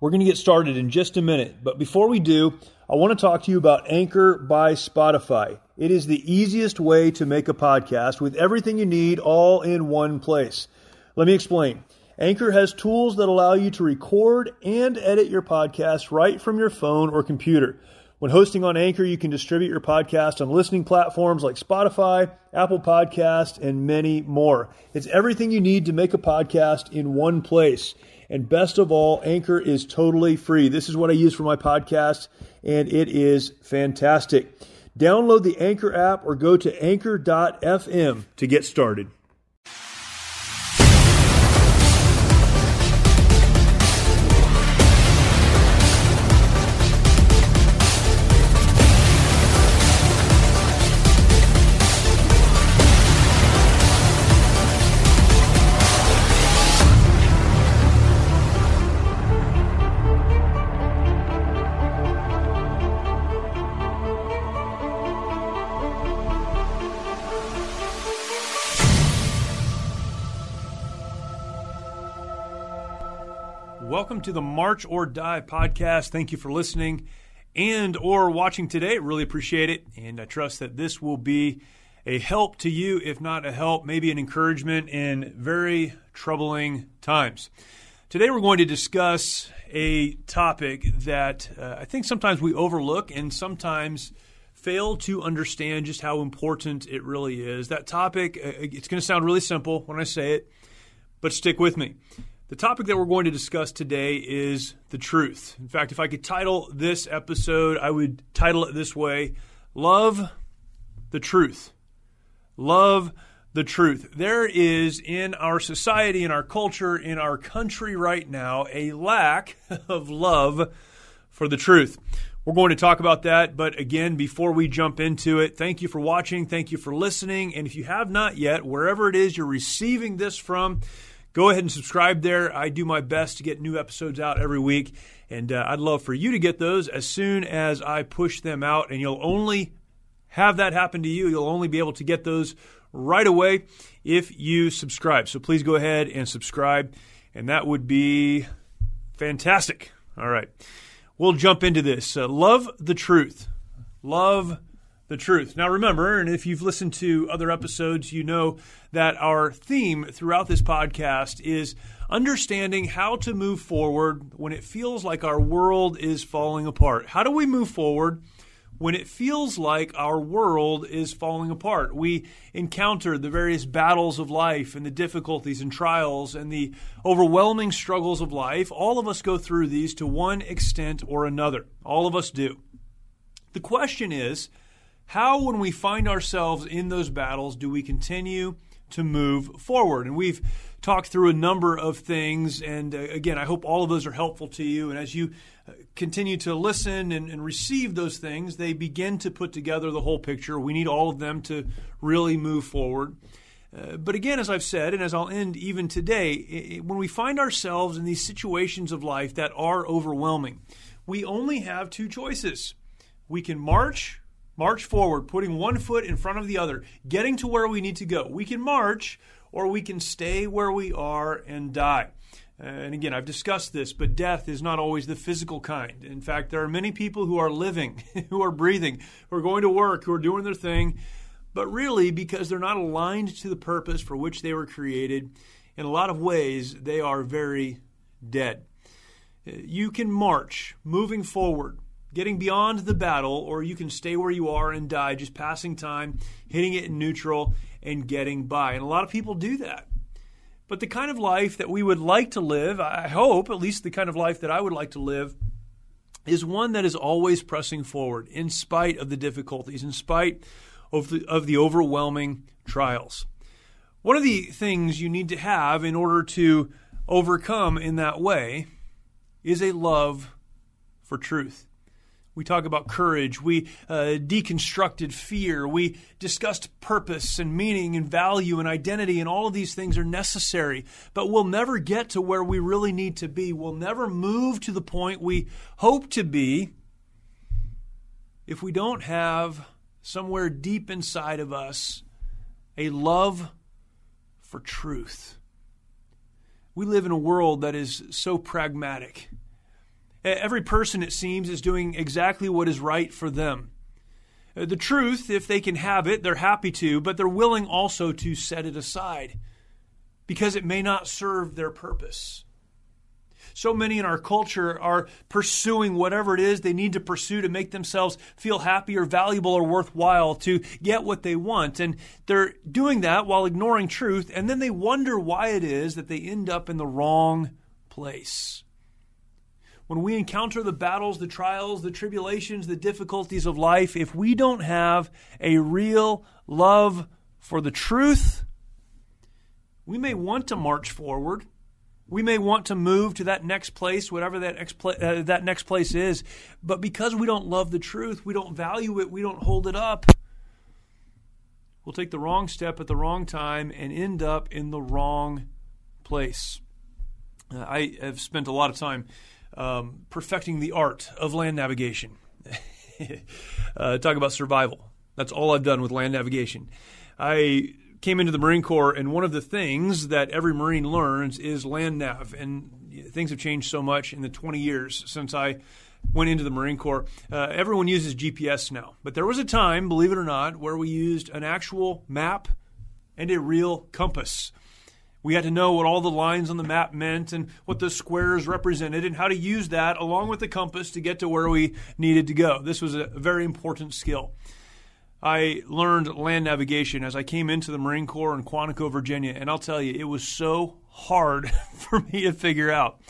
We're going to get started in just a minute, but before we do, I want to talk to you about Anchor by Spotify. It is the easiest way to make a podcast with everything you need all in one place. Let me explain. Anchor has tools that allow you to record and edit your podcast right from your phone or computer. When hosting on Anchor, you can distribute your podcast on listening platforms like Spotify, Apple Podcast, and many more. It's everything you need to make a podcast in one place. And best of all, Anchor is totally free. This is what I use for my podcast, and it is fantastic. Download the Anchor app or go to anchor.fm to get started. Welcome to the March or Die podcast. Thank you for listening and or watching today. Really appreciate it and I trust that this will be a help to you if not a help, maybe an encouragement in very troubling times. Today we're going to discuss a topic that uh, I think sometimes we overlook and sometimes fail to understand just how important it really is. That topic, uh, it's going to sound really simple when I say it, but stick with me. The topic that we're going to discuss today is the truth. In fact, if I could title this episode, I would title it this way Love the Truth. Love the truth. There is in our society, in our culture, in our country right now, a lack of love for the truth. We're going to talk about that, but again, before we jump into it, thank you for watching, thank you for listening, and if you have not yet, wherever it is you're receiving this from, go ahead and subscribe there. I do my best to get new episodes out every week, and uh, I'd love for you to get those as soon as I push them out. And you'll only have that happen to you. You'll only be able to get those right away if you subscribe. So please go ahead and subscribe, and that would be fantastic. All right. We'll jump into this. Uh, love the truth. Love the truth. Now, remember, and if you've listened to other episodes, you know that our theme throughout this podcast is understanding how to move forward when it feels like our world is falling apart. How do we move forward? When it feels like our world is falling apart, we encounter the various battles of life and the difficulties and trials and the overwhelming struggles of life. All of us go through these to one extent or another. All of us do. The question is, how, when we find ourselves in those battles, do we continue to move forward? And we've talked through a number of things. And uh, again, I hope all of those are helpful to you. And as you uh, continue to listen and, and, receive those things, they begin to put together the whole picture. We need all of them to really move forward. Uh, but again, as I've said, and as I'll end even today, it, when we find ourselves in these situations of life that are overwhelming, we only have two choices. We can march march forward, putting one foot in front of the other, getting to where we need to go. We can march or we can stay where we are and die. Uh, and again, I've discussed this, but death is not always the physical kind. In fact, there are many people who are living, who are breathing, who are going to work, who are doing their thing, but really because they're not aligned to the purpose for which they were created, in a lot of ways, they are very dead. Uh, you can march, moving forward, getting beyond the battle, or you can stay where you are and die, just passing time, hitting it in neutral, and getting by. And a lot of people do that. But the kind of life that we would like to live, I hope, at least the kind of life that I would like to live, is one that is always pressing forward in spite of the difficulties, in spite of the, of the overwhelming trials. One of the things you need to have in order to overcome in that way is a love for truth. We talk about courage. We uh, deconstructed fear. We discussed purpose and meaning and value and identity, and all of these things are necessary. But we'll never get to where we really need to be. We'll never move to the point we hope to be if we don't have somewhere deep inside of us a love for truth. We live in a world that is so pragmatic Every person, it seems, is doing exactly what is right for them. The truth, if they can have it, they're happy to, but they're willing also to set it aside because it may not serve their purpose. So many in our culture are pursuing whatever it is they need to pursue to make themselves feel happy or valuable or worthwhile to get what they want. And they're doing that while ignoring truth, and then they wonder why it is that they end up in the wrong place. When we encounter the battles, the trials, the tribulations, the difficulties of life, if we don't have a real love for the truth, we may want to march forward we may want to move to that next place, whatever that uh, that next place is, but because we don't love the truth, we don't value it, we don't hold it up, we'll take the wrong step at the wrong time and end up in the wrong place. Uh, I have spent a lot of time um, perfecting the art of land navigation. uh, talk about survival. That's all I've done with land navigation. I came into the Marine Corps, and one of the things that every Marine learns is land nav. And things have changed so much in the 20 years since I went into the Marine Corps. Uh, everyone uses GPS now. But there was a time, believe it or not, where we used an actual map and a real compass. We had to know what all the lines on the map meant and what the squares represented and how to use that along with the compass to get to where we needed to go. This was a very important skill. I learned land navigation as I came into the Marine Corps in Quantico, Virginia, and I'll tell you, it was so hard for me to figure out.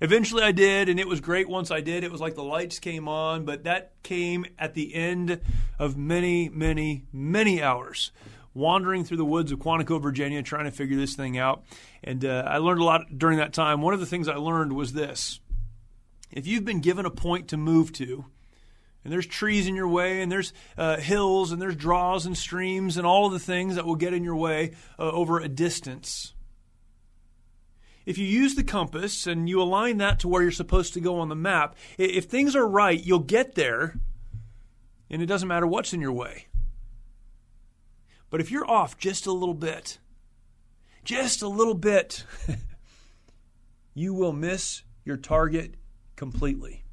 Eventually I did, and it was great once I did. It was like the lights came on, but that came at the end of many, many, many hours wandering through the woods of Quantico, Virginia, trying to figure this thing out. And uh, I learned a lot during that time. One of the things I learned was this if you've been given a point to move to, and there's trees in your way, and there's uh, hills, and there's draws and streams, and all of the things that will get in your way uh, over a distance. If you use the compass and you align that to where you're supposed to go on the map, if things are right, you'll get there, and it doesn't matter what's in your way. But if you're off just a little bit, just a little bit, you will miss your target completely.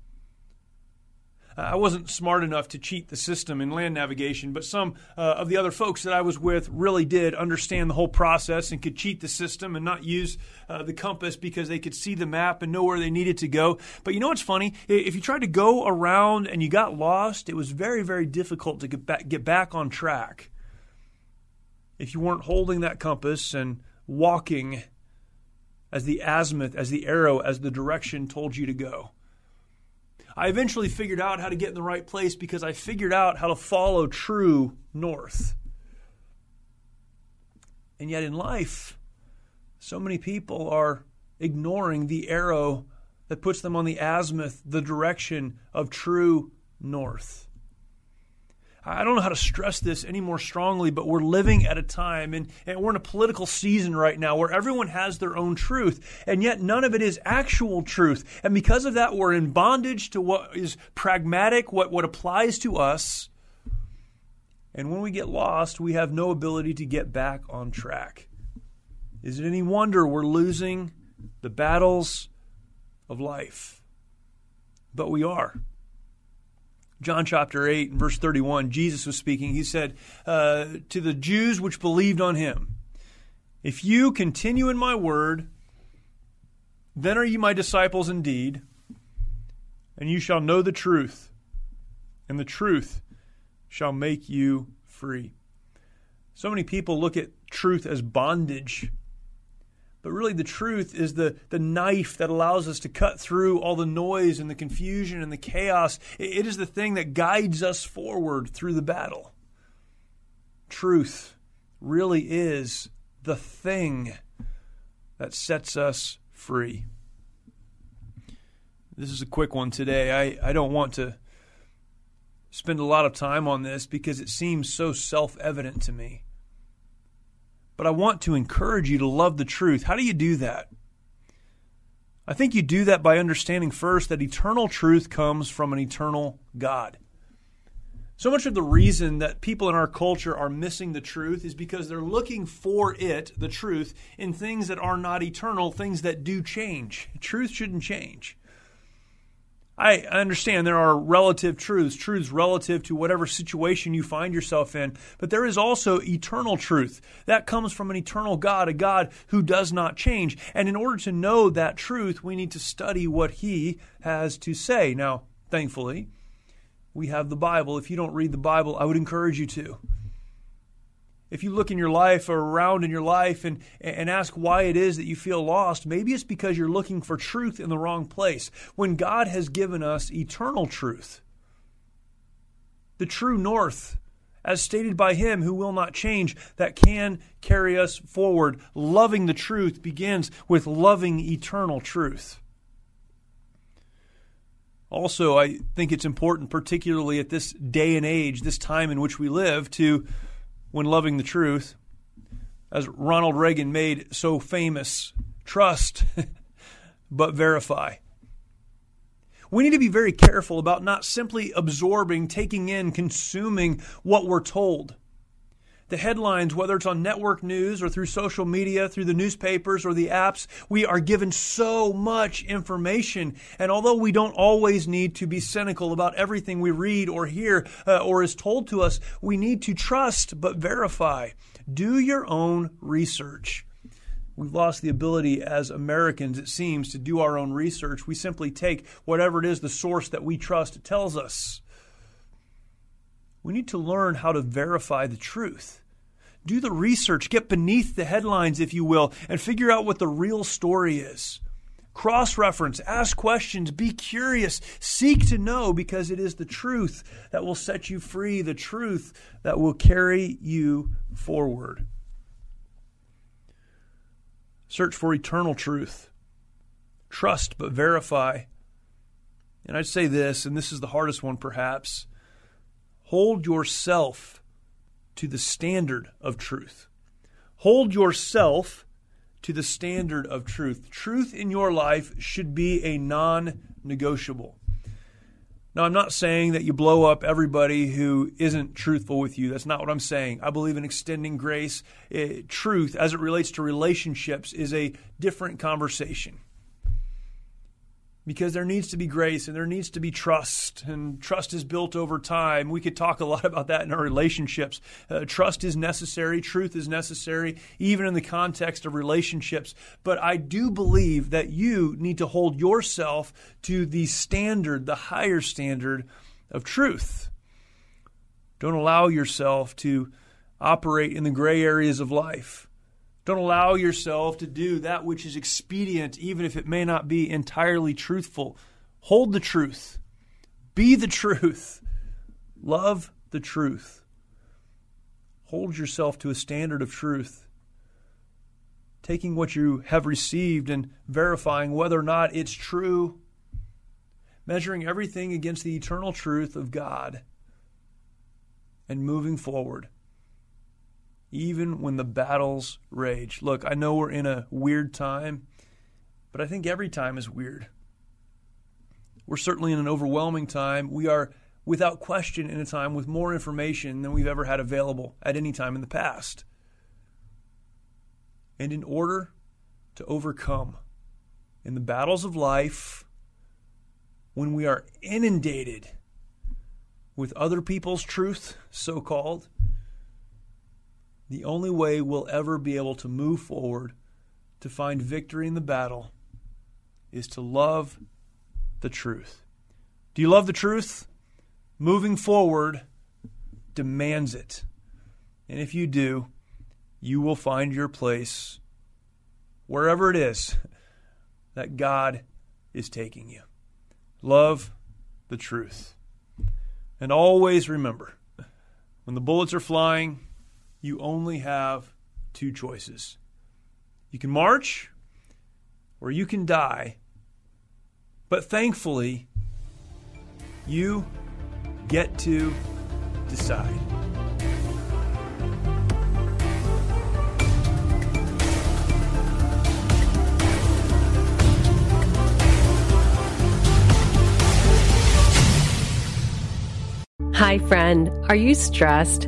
I wasn't smart enough to cheat the system in land navigation, but some uh, of the other folks that I was with really did understand the whole process and could cheat the system and not use uh, the compass because they could see the map and know where they needed to go. But you know what's funny? If you tried to go around and you got lost, it was very, very difficult to get back, get back on track if you weren't holding that compass and walking as the azimuth, as the arrow, as the direction told you to go. I eventually figured out how to get in the right place because I figured out how to follow true north. And yet in life, so many people are ignoring the arrow that puts them on the azimuth, the direction of true north. I don't know how to stress this any more strongly, but we're living at a time and, and we're in a political season right now where everyone has their own truth, and yet none of it is actual truth. And because of that, we're in bondage to what is pragmatic, what, what applies to us. And when we get lost, we have no ability to get back on track. Is it any wonder we're losing the battles of life? But we are. John chapter 8 verse 31, Jesus was speaking. He said, uh, To the Jews which believed on him, If you continue in my word, then are you my disciples indeed, and you shall know the truth, and the truth shall make you free. So many people look at truth as bondage but really, the truth is the, the knife that allows us to cut through all the noise and the confusion and the chaos. It is the thing that guides us forward through the battle. Truth really is the thing that sets us free. This is a quick one today. I, I don't want to spend a lot of time on this because it seems so self evident to me but I want to encourage you to love the truth. How do you do that? I think you do that by understanding first that eternal truth comes from an eternal God. So much of the reason that people in our culture are missing the truth is because they're looking for it, the truth, in things that are not eternal, things that do change. Truth shouldn't change. I understand there are relative truths, truths relative to whatever situation you find yourself in, but there is also eternal truth. That comes from an eternal God, a God who does not change. And in order to know that truth, we need to study what He has to say. Now, thankfully, we have the Bible. If you don't read the Bible, I would encourage you to if you look in your life or around in your life and, and ask why it is that you feel lost, maybe it's because you're looking for truth in the wrong place. When God has given us eternal truth, the true north, as stated by Him who will not change, that can carry us forward. Loving the truth begins with loving eternal truth. Also, I think it's important, particularly at this day and age, this time in which we live, to when loving the truth, as Ronald Reagan made so famous trust, but verify. We need to be very careful about not simply absorbing, taking in, consuming what we're told the headlines, whether it's on network news or through social media, through the newspapers or the apps, we are given so much information. And although we don't always need to be cynical about everything we read or hear uh, or is told to us, we need to trust but verify. Do your own research. We've lost the ability as Americans, it seems, to do our own research. We simply take whatever it is the source that we trust tells us. We need to learn how to verify the truth do the research, get beneath the headlines, if you will, and figure out what the real story is. Cross reference, ask questions, be curious, seek to know because it is the truth that will set you free, the truth that will carry you forward. Search for eternal truth. Trust but verify. And I'd say this, and this is the hardest one perhaps hold yourself to the standard of truth. Hold yourself to the standard of truth. Truth in your life should be a non negotiable. Now, I'm not saying that you blow up everybody who isn't truthful with you. That's not what I'm saying. I believe in extending grace. It, truth, as it relates to relationships, is a different conversation because there needs to be grace and there needs to be trust, and trust is built over time. We could talk a lot about that in our relationships. Uh, trust is necessary, truth is necessary, even in the context of relationships. But I do believe that you need to hold yourself to the standard, the higher standard of truth. Don't allow yourself to operate in the gray areas of life. Don't allow yourself to do that which is expedient, even if it may not be entirely truthful. Hold the truth. Be the truth. Love the truth. Hold yourself to a standard of truth. Taking what you have received and verifying whether or not it's true. Measuring everything against the eternal truth of God. And moving forward even when the battles rage. Look, I know we're in a weird time, but I think every time is weird. We're certainly in an overwhelming time. We are, without question, in a time with more information than we've ever had available at any time in the past. And in order to overcome in the battles of life, when we are inundated with other people's truth, so called, the only way we'll ever be able to move forward to find victory in the battle is to love the truth. Do you love the truth? Moving forward demands it. And if you do, you will find your place wherever it is that God is taking you. Love the truth. And always remember when the bullets are flying, you only have two choices. You can march or you can die. But thankfully, you get to decide. Hi, friend. Are you stressed?